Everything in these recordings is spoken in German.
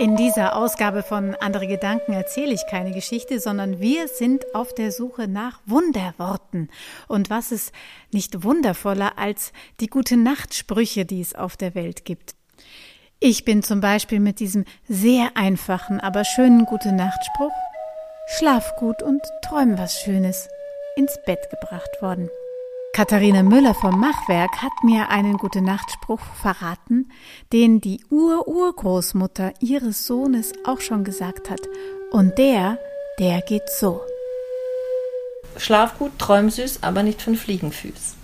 In dieser Ausgabe von Andere Gedanken erzähle ich keine Geschichte, sondern wir sind auf der Suche nach Wunderworten. Und was ist nicht wundervoller als die gute Nachtsprüche, die es auf der Welt gibt? Ich bin zum Beispiel mit diesem sehr einfachen, aber schönen gute Nachtspruch Schlaf gut und träum was Schönes ins Bett gebracht worden. Katharina Müller vom Machwerk hat mir einen Gute-Nacht-Spruch verraten, den die Ur-Urgroßmutter ihres Sohnes auch schon gesagt hat. Und der, der geht so. Schlaf gut, träum süß, aber nicht von Fliegenfüß.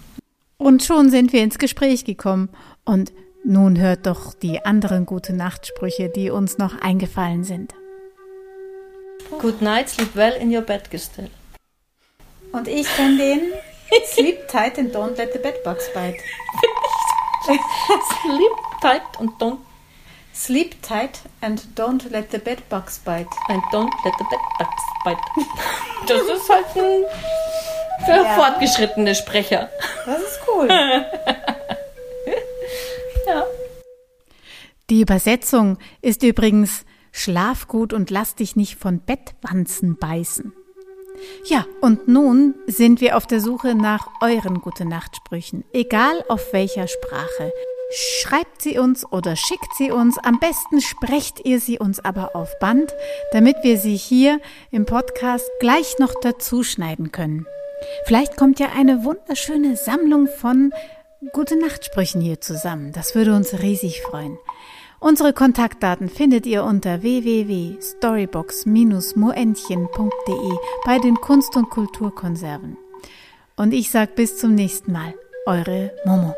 Und schon sind wir ins Gespräch gekommen. Und nun hört doch die anderen Gute-Nacht-Sprüche, die uns noch eingefallen sind. Good night, sleep well in your bed gestell. Und ich kenne den Sleep tight and don't let the bed bugs bite. Sleep tight and don't. Sleep tight and don't let the bed bugs bite. And don't let the bed bugs bite. Das ist halt ein für ja. fortgeschrittene Sprecher. Das ist cool. ja. Die Übersetzung ist übrigens Schlaf gut und lass dich nicht von Bettwanzen beißen. Ja, und nun sind wir auf der Suche nach euren Gute-Nacht-Sprüchen, egal auf welcher Sprache. Schreibt sie uns oder schickt sie uns. Am besten sprecht ihr sie uns aber auf Band, damit wir sie hier im Podcast gleich noch dazu schneiden können. Vielleicht kommt ja eine wunderschöne Sammlung von Gute Nachtsprüchen hier zusammen. Das würde uns riesig freuen. Unsere Kontaktdaten findet ihr unter www.storybox-moentchen.de bei den Kunst- und Kulturkonserven. Und ich sage bis zum nächsten Mal, eure Momo.